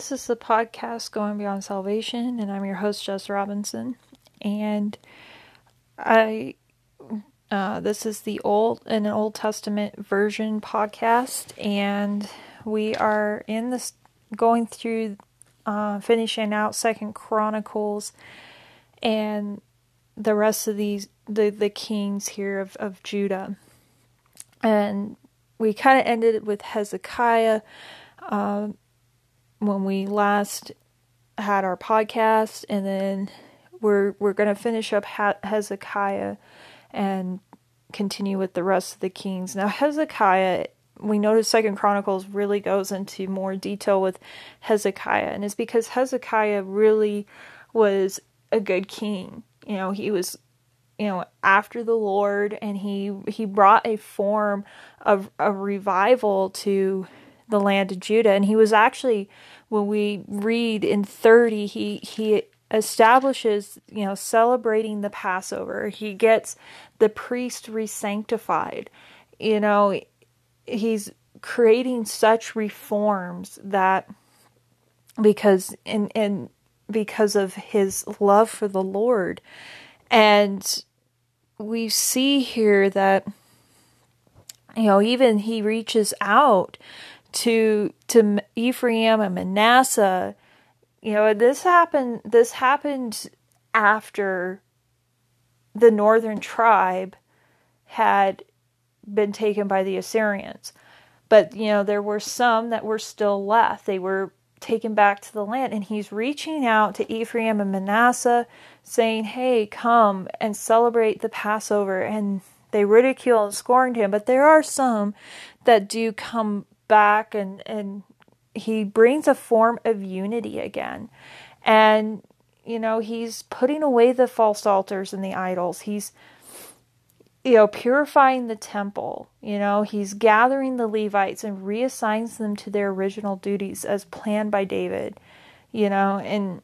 this is the podcast Going Beyond Salvation, and I'm your host, Jess Robinson. And I, uh, this is the old an Old Testament version podcast, and we are in this going through, uh, finishing out Second Chronicles, and the rest of these the the kings here of of Judah, and we kind of ended with Hezekiah. Uh, when we last had our podcast, and then we're we're going to finish up Hezekiah and continue with the rest of the kings. Now Hezekiah, we notice Second Chronicles really goes into more detail with Hezekiah, and it's because Hezekiah really was a good king. You know, he was you know after the lord and he he brought a form of a revival to the land of judah and he was actually when we read in 30 he he establishes you know celebrating the passover. He gets the priest resanctified. You know he's creating such reforms that because and and because of his love for the lord. And we see here that you know even he reaches out to to Ephraim and Manasseh. You know, this happened this happened after the northern tribe had been taken by the Assyrians. But, you know, there were some that were still left. They were taken back to the land. And he's reaching out to Ephraim and Manasseh, saying, Hey, come and celebrate the Passover. And they ridicule and scorned him. But there are some that do come back and and he brings a form of unity again. And you know, he's putting away the false altars and the idols. He's you know, purifying the temple. You know, he's gathering the Levites and reassigns them to their original duties as planned by David. You know, and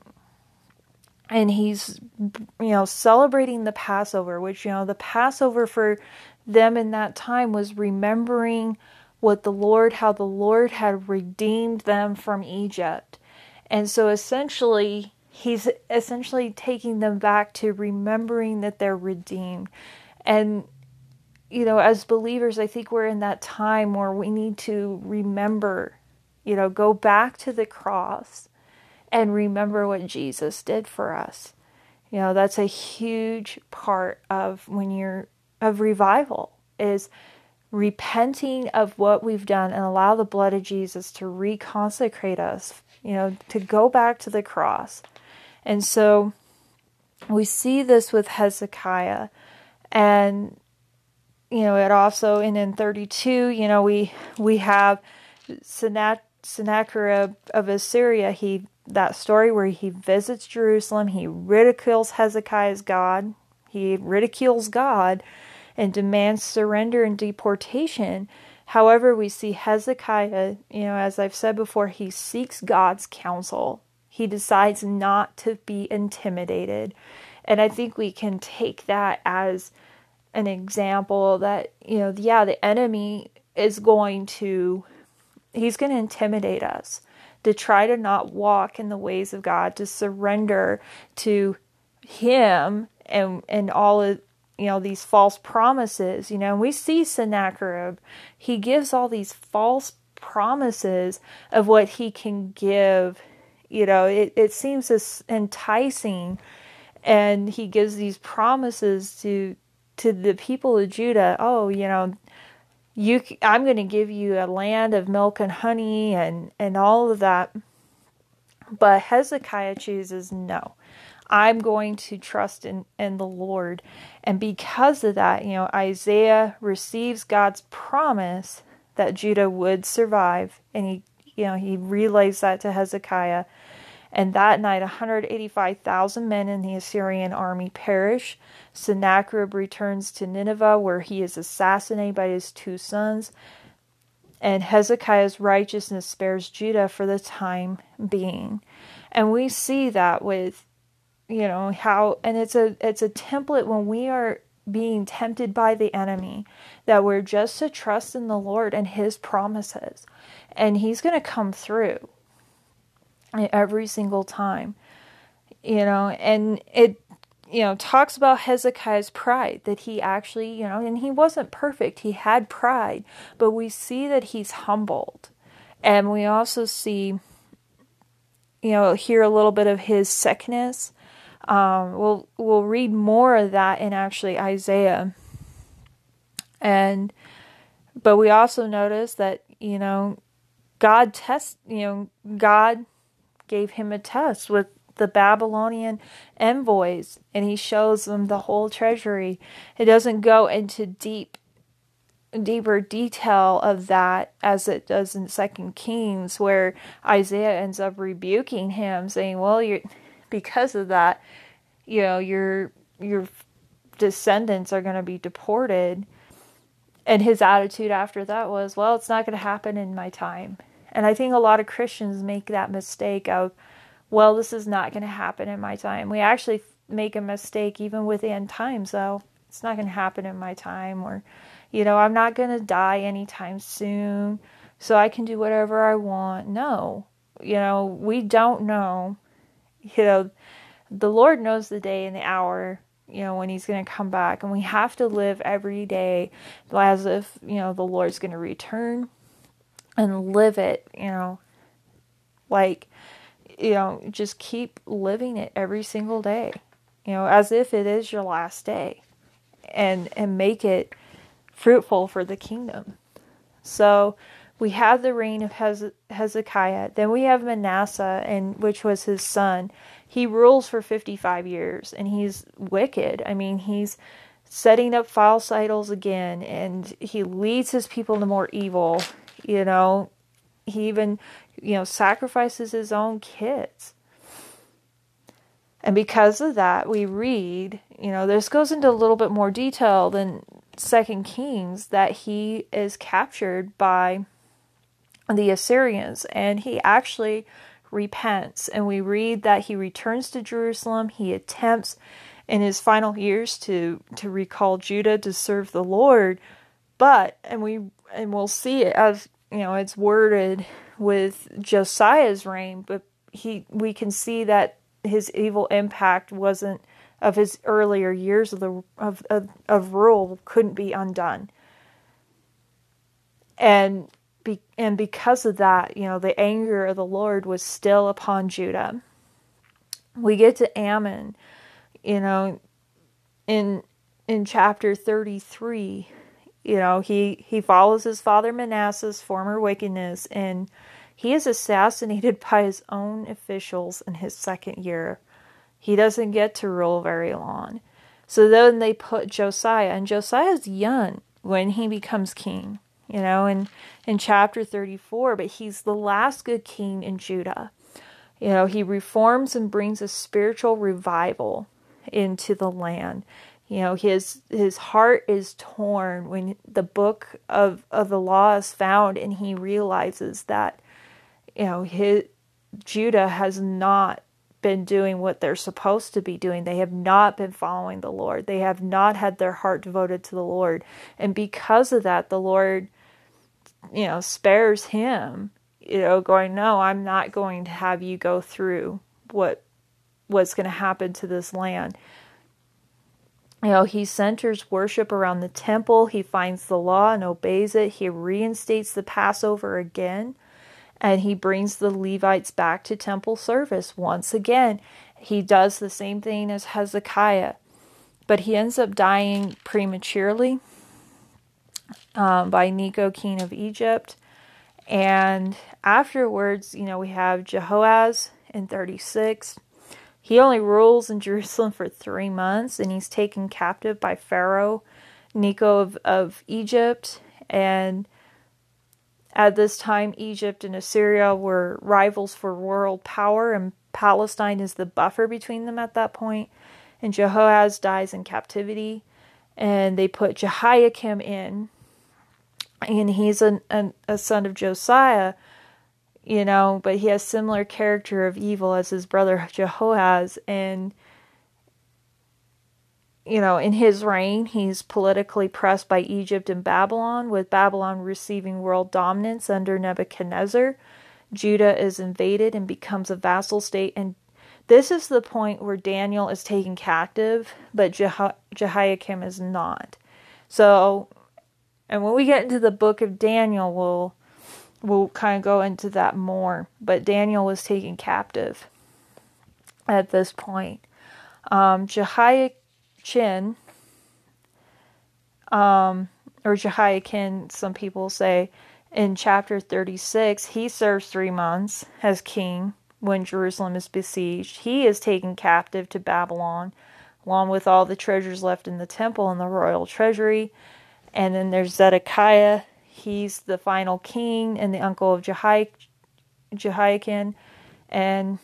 and he's you know celebrating the Passover, which you know the Passover for them in that time was remembering what the Lord, how the Lord had redeemed them from Egypt. And so essentially, he's essentially taking them back to remembering that they're redeemed. And, you know, as believers, I think we're in that time where we need to remember, you know, go back to the cross and remember what Jesus did for us. You know, that's a huge part of when you're of revival is repenting of what we've done and allow the blood of Jesus to reconsecrate us, you know, to go back to the cross. And so we see this with Hezekiah. And you know it also and in 32 you know we we have Sennacherib of Assyria. He that story where he visits Jerusalem he ridicules Hezekiah's God. He ridicules God and demands surrender and deportation. However, we see Hezekiah, you know, as I've said before, he seeks God's counsel. He decides not to be intimidated. And I think we can take that as an example that, you know, yeah, the enemy is going to, he's going to intimidate us to try to not walk in the ways of God, to surrender to Him and and all of you know these false promises you know and we see sennacherib. He gives all these false promises of what he can give. You know it, it seems as enticing and he gives these promises to to the people of judah. Oh you know you i'm going to give you a land of milk and honey and and all of that. But hezekiah chooses no I'm going to trust in, in the Lord. And because of that, you know, Isaiah receives God's promise that Judah would survive. And he, you know, he relays that to Hezekiah. And that night, 185,000 men in the Assyrian army perish. Sennacherib returns to Nineveh, where he is assassinated by his two sons. And Hezekiah's righteousness spares Judah for the time being. And we see that with you know how and it's a it's a template when we are being tempted by the enemy that we're just to trust in the Lord and his promises and he's going to come through every single time. You know, and it you know talks about Hezekiah's pride that he actually, you know, and he wasn't perfect. He had pride, but we see that he's humbled. And we also see you know, hear a little bit of his sickness. Um, we'll we'll read more of that in actually Isaiah. And but we also notice that, you know, God test you know, God gave him a test with the Babylonian envoys and he shows them the whole treasury. It doesn't go into deep deeper detail of that as it does in second kings where isaiah ends up rebuking him saying well you're because of that you know your your descendants are going to be deported and his attitude after that was well it's not going to happen in my time and i think a lot of christians make that mistake of well this is not going to happen in my time we actually make a mistake even with end times though it's not going to happen in my time or you know, I'm not going to die anytime soon, so I can do whatever I want. No. You know, we don't know. You know, the Lord knows the day and the hour, you know, when He's going to come back. And we have to live every day as if, you know, the Lord's going to return and live it, you know, like, you know, just keep living it every single day, you know, as if it is your last day and, and make it fruitful for the kingdom. So we have the reign of Hezekiah. Then we have Manasseh, and which was his son. He rules for 55 years, and he's wicked. I mean, he's setting up false idols again, and he leads his people to more evil. You know, he even, you know, sacrifices his own kids. And because of that, we read, you know, this goes into a little bit more detail than Second Kings that he is captured by the Assyrians and he actually repents. And we read that he returns to Jerusalem. He attempts in his final years to to recall Judah to serve the Lord. But and we and we'll see it as you know it's worded with Josiah's reign, but he we can see that his evil impact wasn't of his earlier years of the of, of, of rule couldn't be undone. And be, and because of that, you know, the anger of the Lord was still upon Judah. We get to Amon, you know, in in chapter 33, you know, he he follows his father Manasseh's former wickedness and he is assassinated by his own officials in his second year he doesn't get to rule very long. So then they put Josiah, and Josiah's young when he becomes king, you know, in, in chapter 34, but he's the last good king in Judah. You know, he reforms and brings a spiritual revival into the land. You know, his his heart is torn when the book of, of the law is found and he realizes that, you know, his Judah has not been doing what they're supposed to be doing. They have not been following the Lord. They have not had their heart devoted to the Lord. And because of that, the Lord, you know, spares him, you know, going, No, I'm not going to have you go through what what's going to happen to this land. You know, he centers worship around the temple. He finds the law and obeys it. He reinstates the Passover again and he brings the Levites back to temple service. Once again, he does the same thing as Hezekiah, but he ends up dying prematurely um, by Necho, king of Egypt. And afterwards, you know, we have Jehoaz in 36. He only rules in Jerusalem for three months, and he's taken captive by Pharaoh Necho of, of Egypt. And at this time, Egypt and Assyria were rivals for world power, and Palestine is the buffer between them at that point. And Jehoaz dies in captivity, and they put Jehoiakim in, and he's a, a, a son of Josiah, you know, but he has similar character of evil as his brother Jehoaz, and you know, in his reign, he's politically pressed by Egypt and Babylon, with Babylon receiving world dominance under Nebuchadnezzar. Judah is invaded and becomes a vassal state. And this is the point where Daniel is taken captive, but Jeho- Jehoiakim is not. So, and when we get into the book of Daniel, we'll we'll kind of go into that more. But Daniel was taken captive at this point. Um, Jehoiachin, um, or Jehoiakim, some people say, in chapter 36, he serves three months as king when Jerusalem is besieged. He is taken captive to Babylon, along with all the treasures left in the temple and the royal treasury. And then there's Zedekiah. He's the final king and the uncle of Jehoiakim. And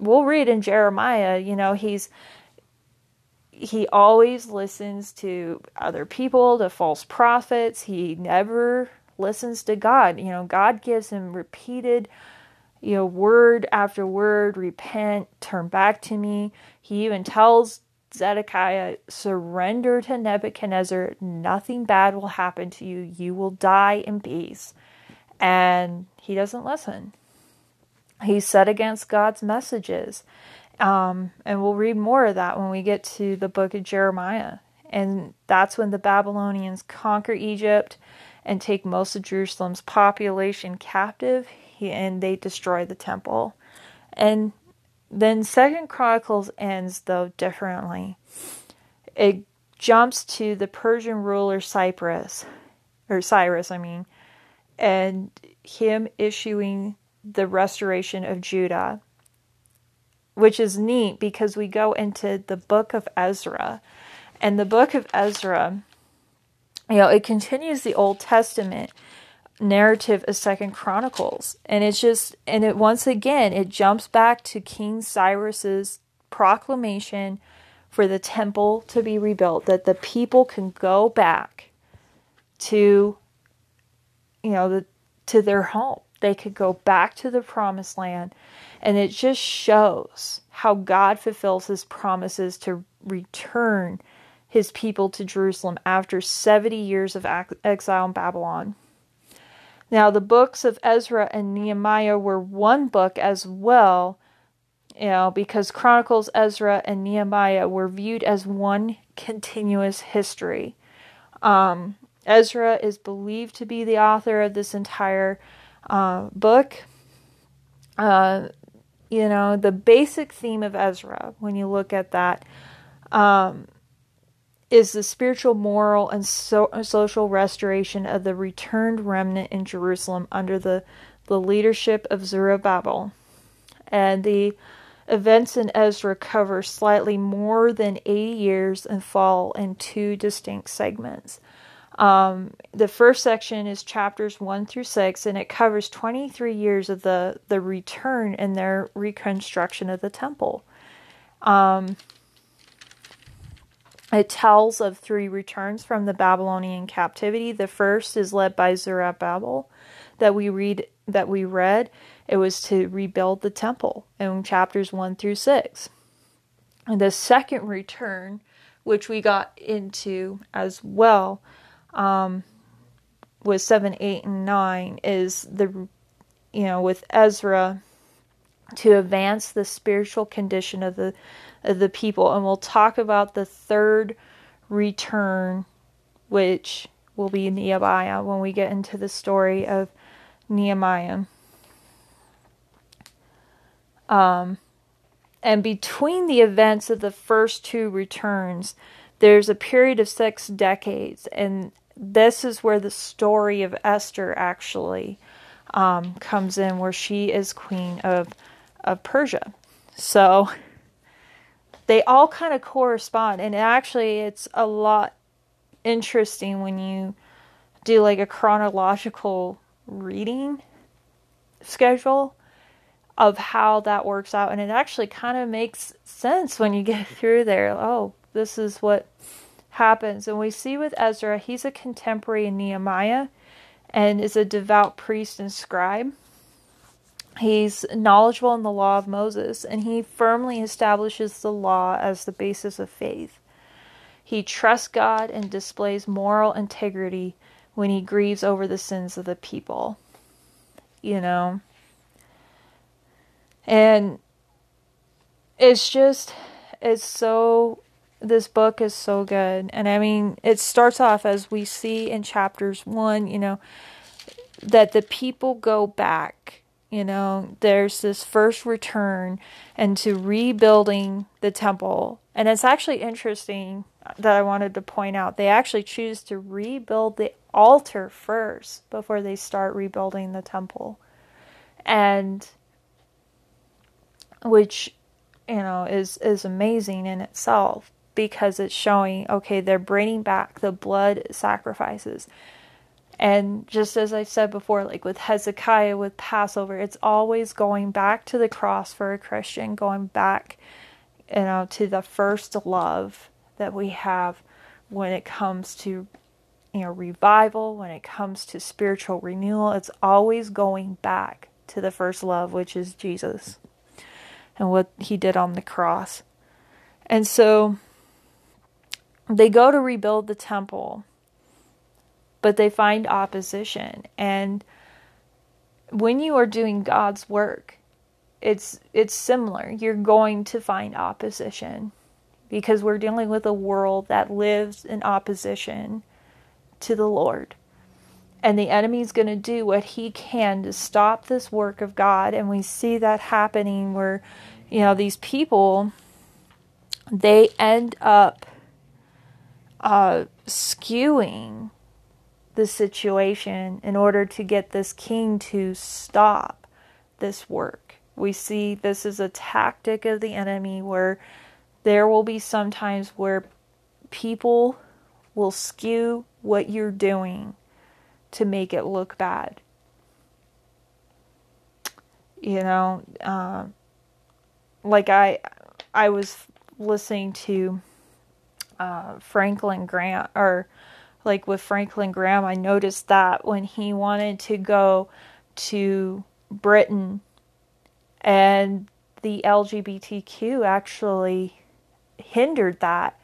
we'll read in Jeremiah, you know, he's he always listens to other people, to false prophets. He never listens to God. You know, God gives him repeated, you know, word after word, repent, turn back to me. He even tells Zedekiah, surrender to Nebuchadnezzar. Nothing bad will happen to you. You will die in peace. And he doesn't listen. He's set against God's messages. Um, and we'll read more of that when we get to the book of Jeremiah. And that's when the Babylonians conquer Egypt and take most of Jerusalem's population captive, and they destroy the temple. And then Second Chronicles ends though differently. It jumps to the Persian ruler Cyprus, or Cyrus, I mean, and him issuing the restoration of Judah, which is neat because we go into the book of Ezra, and the book of Ezra you know, it continues the Old Testament narrative of Second Chronicles, and it's just, and it once again, it jumps back to King Cyrus's proclamation for the temple to be rebuilt, that the people can go back to, you know, the, to their home. They could go back to the promised land. And it just shows how God fulfills his promises to return his people to Jerusalem after 70 years of exile in Babylon. Now, the books of Ezra and Nehemiah were one book as well, you know, because Chronicles, Ezra, and Nehemiah were viewed as one continuous history. Um, Ezra is believed to be the author of this entire uh, book. Uh, you know, the basic theme of Ezra, when you look at that, um, is the spiritual, moral, and so- social restoration of the returned remnant in Jerusalem under the, the leadership of Zerubbabel. And the events in Ezra cover slightly more than 80 years and fall in two distinct segments. Um, the first section is chapters 1 through 6, and it covers 23 years of the, the return and their reconstruction of the temple. Um, it tells of three returns from the Babylonian captivity. The first is led by Zerubbabel that we read that we read. It was to rebuild the temple in chapters 1 through 6. And the second return, which we got into as well, um, was 7, 8, and 9, is the, you know, with Ezra to advance the spiritual condition of the the people. And we'll talk about the third return, which will be Nehemiah when we get into the story of Nehemiah. Um, and between the events of the first two returns, there's a period of six decades, and this is where the story of Esther actually um, comes in, where she is queen of of Persia. So they all kind of correspond and actually it's a lot interesting when you do like a chronological reading schedule of how that works out and it actually kind of makes sense when you get through there. Oh this is what happens. And we see with Ezra he's a contemporary in Nehemiah and is a devout priest and scribe He's knowledgeable in the law of Moses, and he firmly establishes the law as the basis of faith. He trusts God and displays moral integrity when he grieves over the sins of the people. you know. And it's just it's so this book is so good. And I mean, it starts off as we see in chapters 1, you know, that the people go back, you know, there's this first return and to rebuilding the temple. And it's actually interesting that I wanted to point out. They actually choose to rebuild the altar first before they start rebuilding the temple. And which you know is is amazing in itself because it's showing okay they're bringing back the blood sacrifices and just as I said before, like with Hezekiah, with Passover, it's always going back to the cross for a Christian, going back, you know, to the first love that we have when it comes to, you know, revival, when it comes to spiritual renewal. It's always going back to the first love, which is Jesus and what he did on the cross. And so they go to rebuild the temple but they find opposition. And when you are doing God's work, it's it's similar. You're going to find opposition because we're dealing with a world that lives in opposition to the Lord. And the enemy's going to do what he can to stop this work of God. And we see that happening where, you know, these people, they end up uh, skewing the situation in order to get this king to stop this work. We see this is a tactic of the enemy where there will be sometimes where people will skew what you're doing to make it look bad. You know, uh, like I, I was listening to uh, Franklin Grant or like with Franklin Graham, I noticed that when he wanted to go to Britain and the LGBTQ actually hindered that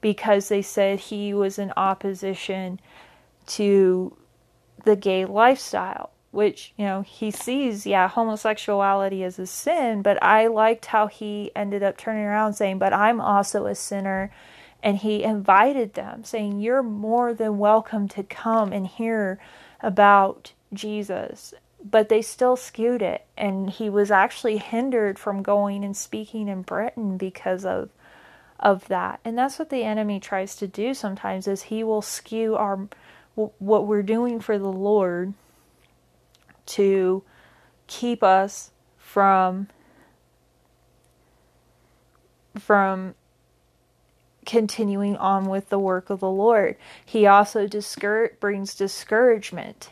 because they said he was in opposition to the gay lifestyle, which, you know, he sees, yeah, homosexuality as a sin, but I liked how he ended up turning around saying, but I'm also a sinner and he invited them, saying, You're more than welcome to come and hear about Jesus. But they still skewed it, and he was actually hindered from going and speaking in Britain because of of that. And that's what the enemy tries to do sometimes is he will skew our what we're doing for the Lord to keep us from from continuing on with the work of the Lord. He also discour- brings discouragement,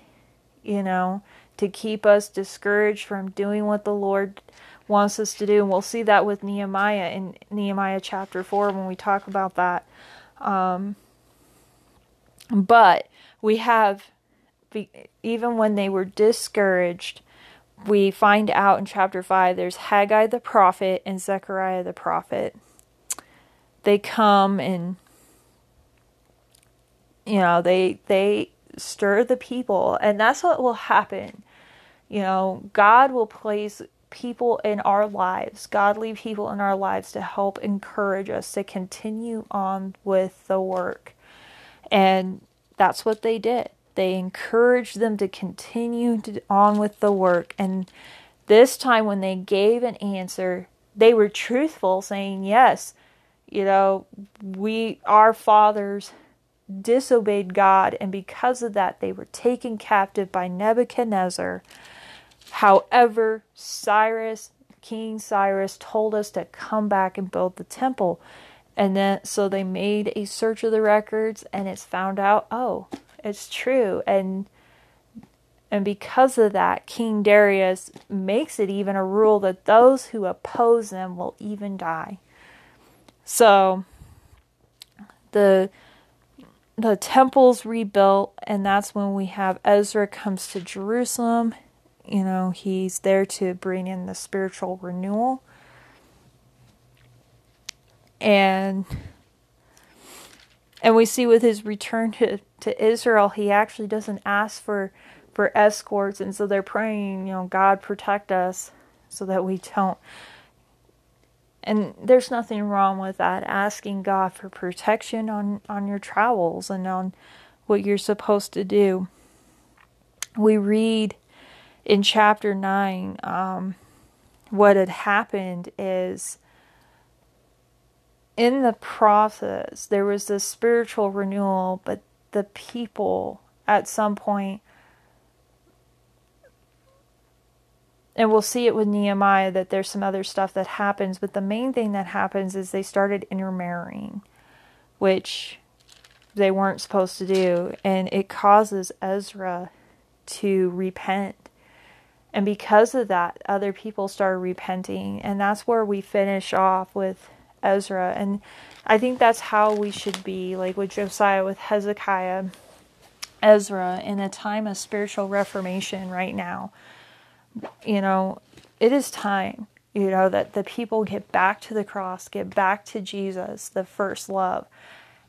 you know, to keep us discouraged from doing what the Lord wants us to do. And we'll see that with Nehemiah in Nehemiah chapter 4 when we talk about that. Um, but we have, even when they were discouraged, we find out in chapter 5 there's Haggai the prophet and Zechariah the prophet they come and you know they they stir the people. And that's what will happen. You know god will place people in our lives. Godly people in our lives to help encourage us to continue on with the work. And that's what they did. They encouraged them to continue to, on with the work. And this time when they gave an answer they were truthful saying yes you know, we, our fathers disobeyed God, and because of that, they were taken captive by Nebuchadnezzar. However, Cyrus, King Cyrus, told us to come back and build the temple. And then, so they made a search of the records, and it's found out, oh, it's true. And and because of that, King Darius makes it even a rule that those who oppose them will even die. So the the temple's rebuilt and that's when we have Ezra comes to Jerusalem. You know, he's there to bring in the spiritual renewal. And and we see with his return to, to Israel, he actually doesn't ask for for escorts, and so they're praying, you know, God protect us so that we don't. And there's nothing wrong with that, asking God for protection on, on your travels and on what you're supposed to do. We read in chapter 9, um, what had happened is in the process, there was this spiritual renewal, but the people at some point, and we'll see it with Nehemiah that there's some other stuff that happens, but the main thing that happens is they started intermarrying, which they weren't supposed to do, and it causes Ezra to repent. And because of that, other people started repenting, and that's where we finish off with Ezra. And I think that's how we should be, like with Josiah, with Hezekiah, Ezra, in a time of spiritual reformation right now. You know, it is time, you know, that the people get back to the cross, get back to Jesus, the first love,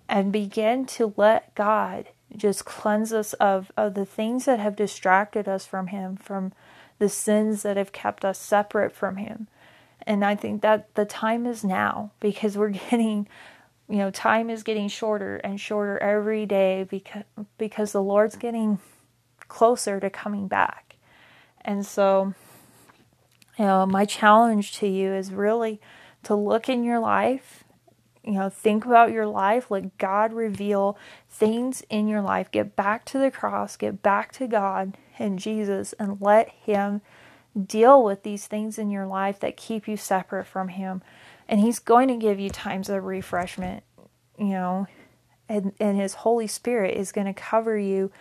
and begin to let God just cleanse us of, of the things that have distracted us from Him, from the sins that have kept us separate from Him and I think that the time is now because we're getting, you know, time is getting shorter and shorter every day because because the Lord's getting closer to coming back. And so, you know, my challenge to you is really to look in your life, you know, think about your life, let God reveal things in your life. Get back to the cross, get back to God and Jesus, and let Him deal with these things in your life that keep you separate from Him. And He's going to give you times of refreshment, you know, and, and His Holy Spirit is going to cover you,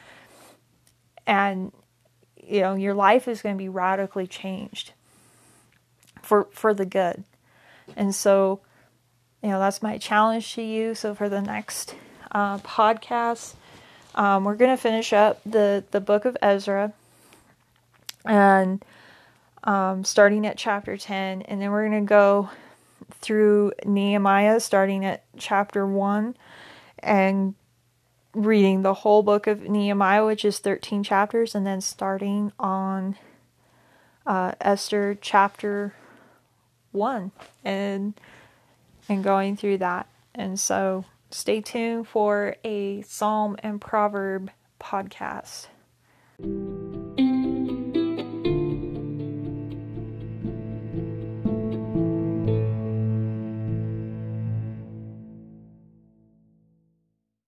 and, you know, your life is going to be radically changed for, for the good. And so, you know, that's my challenge to you. So for the next uh, podcast, um, we're going to finish up the, the book of Ezra. And um, starting at chapter 10, and then we're going to go through Nehemiah, starting at chapter 1, and reading the whole book of Nehemiah, which is 13 chapters, and then starting on uh, Esther chapter 1 and and going through that. And so stay tuned for a Psalm and Proverb podcast.